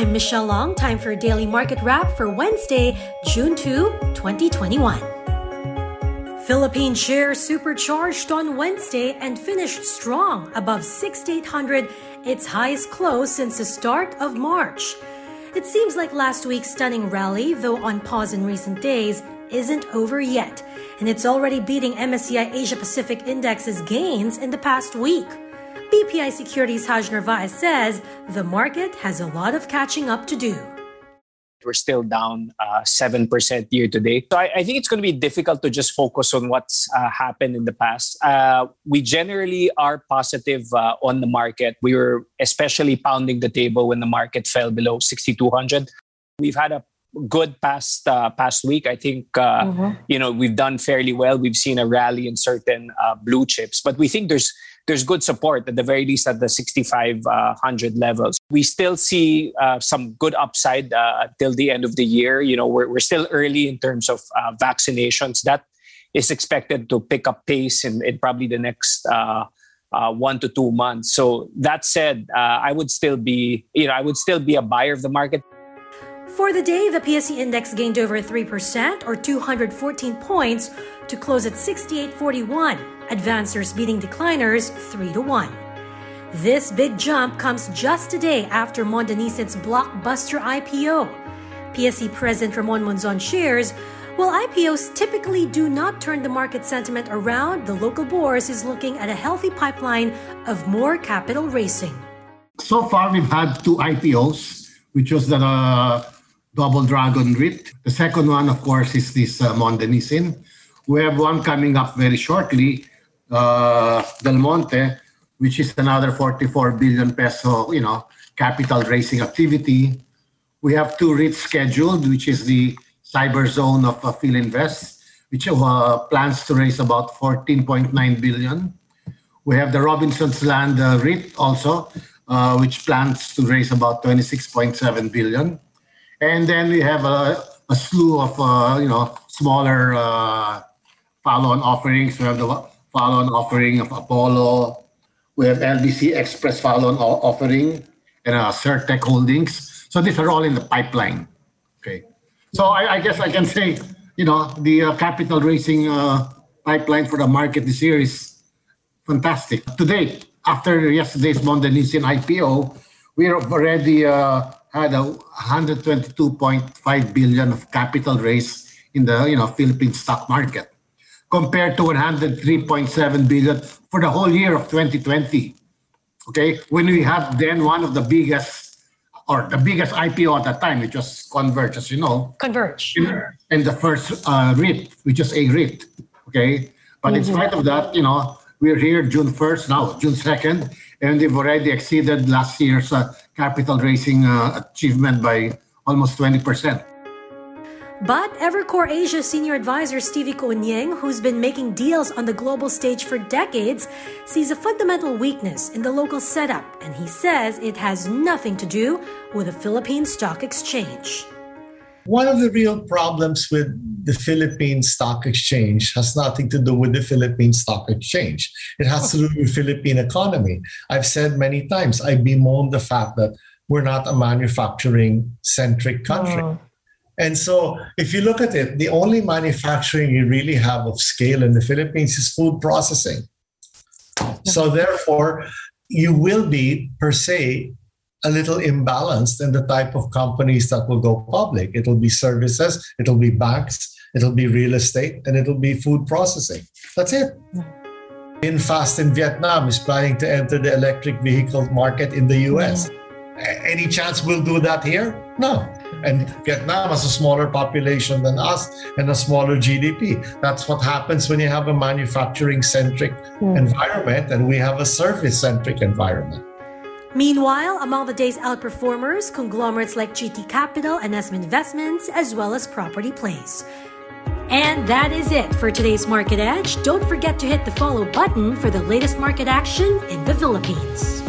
I'm Michelle Long. Time for a daily market wrap for Wednesday, June 2, 2021. Philippine shares supercharged on Wednesday and finished strong above 6,800, its highest close since the start of March. It seems like last week's stunning rally, though on pause in recent days, isn't over yet, and it's already beating MSCI Asia Pacific Index's gains in the past week. BPI Securities Haj Narvaez says the market has a lot of catching up to do. We're still down uh, 7% year to date. So I, I, think it's going to be difficult to just focus on what's uh, happened in the past. Uh, we generally are positive uh, on the market. We were especially pounding the table when the market fell below 6,200. We've had a good past uh, past week. I think uh, mm-hmm. you know we've done fairly well. We've seen a rally in certain uh, blue chips, but we think there's there's good support at the very least at the 6500 uh, levels. We still see uh, some good upside uh, till the end of the year. You know, we're we're still early in terms of vaccinations. That is expected to pick up pace in, in probably the next. Uh, one to two months. So that said, uh, I would still be, you know, I would still be a buyer of the market. For the day, the PSE index gained over 3% or 214 points to close at 68.41, advancers beating decliners 3 to 1. This big jump comes just a day after Monde Nissin's blockbuster IPO. PSE President Ramon Monzon shares while IPOs typically do not turn the market sentiment around, the local bourse is looking at a healthy pipeline of more capital racing. So far, we've had two IPOs, which was the uh, Double Dragon REIT. The second one, of course, is this uh, Monde Nissin. We have one coming up very shortly, uh, Del Monte, which is another 44 billion peso, you know, capital raising activity. We have two REITs scheduled, which is the Cyber Zone of uh, Filinvest, which uh, plans to raise about 14.9 billion. We have the Robinson's Land uh, also, uh, which plans to raise about 26.7 billion. And then we have a, a slew of uh, you know smaller uh, follow-on offerings. We have the follow-on offering of Apollo. We have LBC Express follow-on offering and uh, Certec Holdings. So these are all in the pipeline. Okay. So I, I guess I can say, you know, the uh, capital raising uh, pipeline for the market this year is fantastic. Today, after yesterday's Monde Nissin IPO, we're already uh, had a 122.5 billion of capital raise in the you know Philippine stock market compared to 103.7 billion for the whole year of 2020 okay when we had then one of the biggest or the biggest IPO at that time which was Converge as you know. Converge. And the first uh, REIT which is a REIT okay? But mm-hmm. in spite of that you know we're here June 1st now June 2nd and they've already exceeded last year's uh, capital raising uh, achievement by almost 20%. But Evercore Asia senior advisor Stevie CuUnjieng, who's been making deals on the global stage for decades, sees a fundamental weakness in the local setup, and he says it has nothing to do with the Philippine Stock Exchange. One of the real problems with the Philippine Stock Exchange has nothing to do with the Philippine Stock Exchange. It has to do with the Philippine economy. I've said many times, I bemoan the fact that we're not a manufacturing centric country. Oh. And so, if you look at it, the only manufacturing you really have of scale in the Philippines is food processing. So, therefore, you will be, per se, a little imbalanced in the type of companies that will go public. It'll be services, it'll be banks, it'll be real estate, and it'll be food processing. That's it. VinFast in Vietnam is planning to enter the electric vehicle market in the US. Any chance we'll do that here? No. And Vietnam has a smaller population than us and a smaller GDP. That's what happens when you have a manufacturing centric mm. environment and we have a service centric environment. Meanwhile, among the day's outperformers, conglomerates like GT Capital and SM Investments, as well as property plays. And that is it for today's Market Edge. Don't forget to hit the follow button for the latest market action in the Philippines.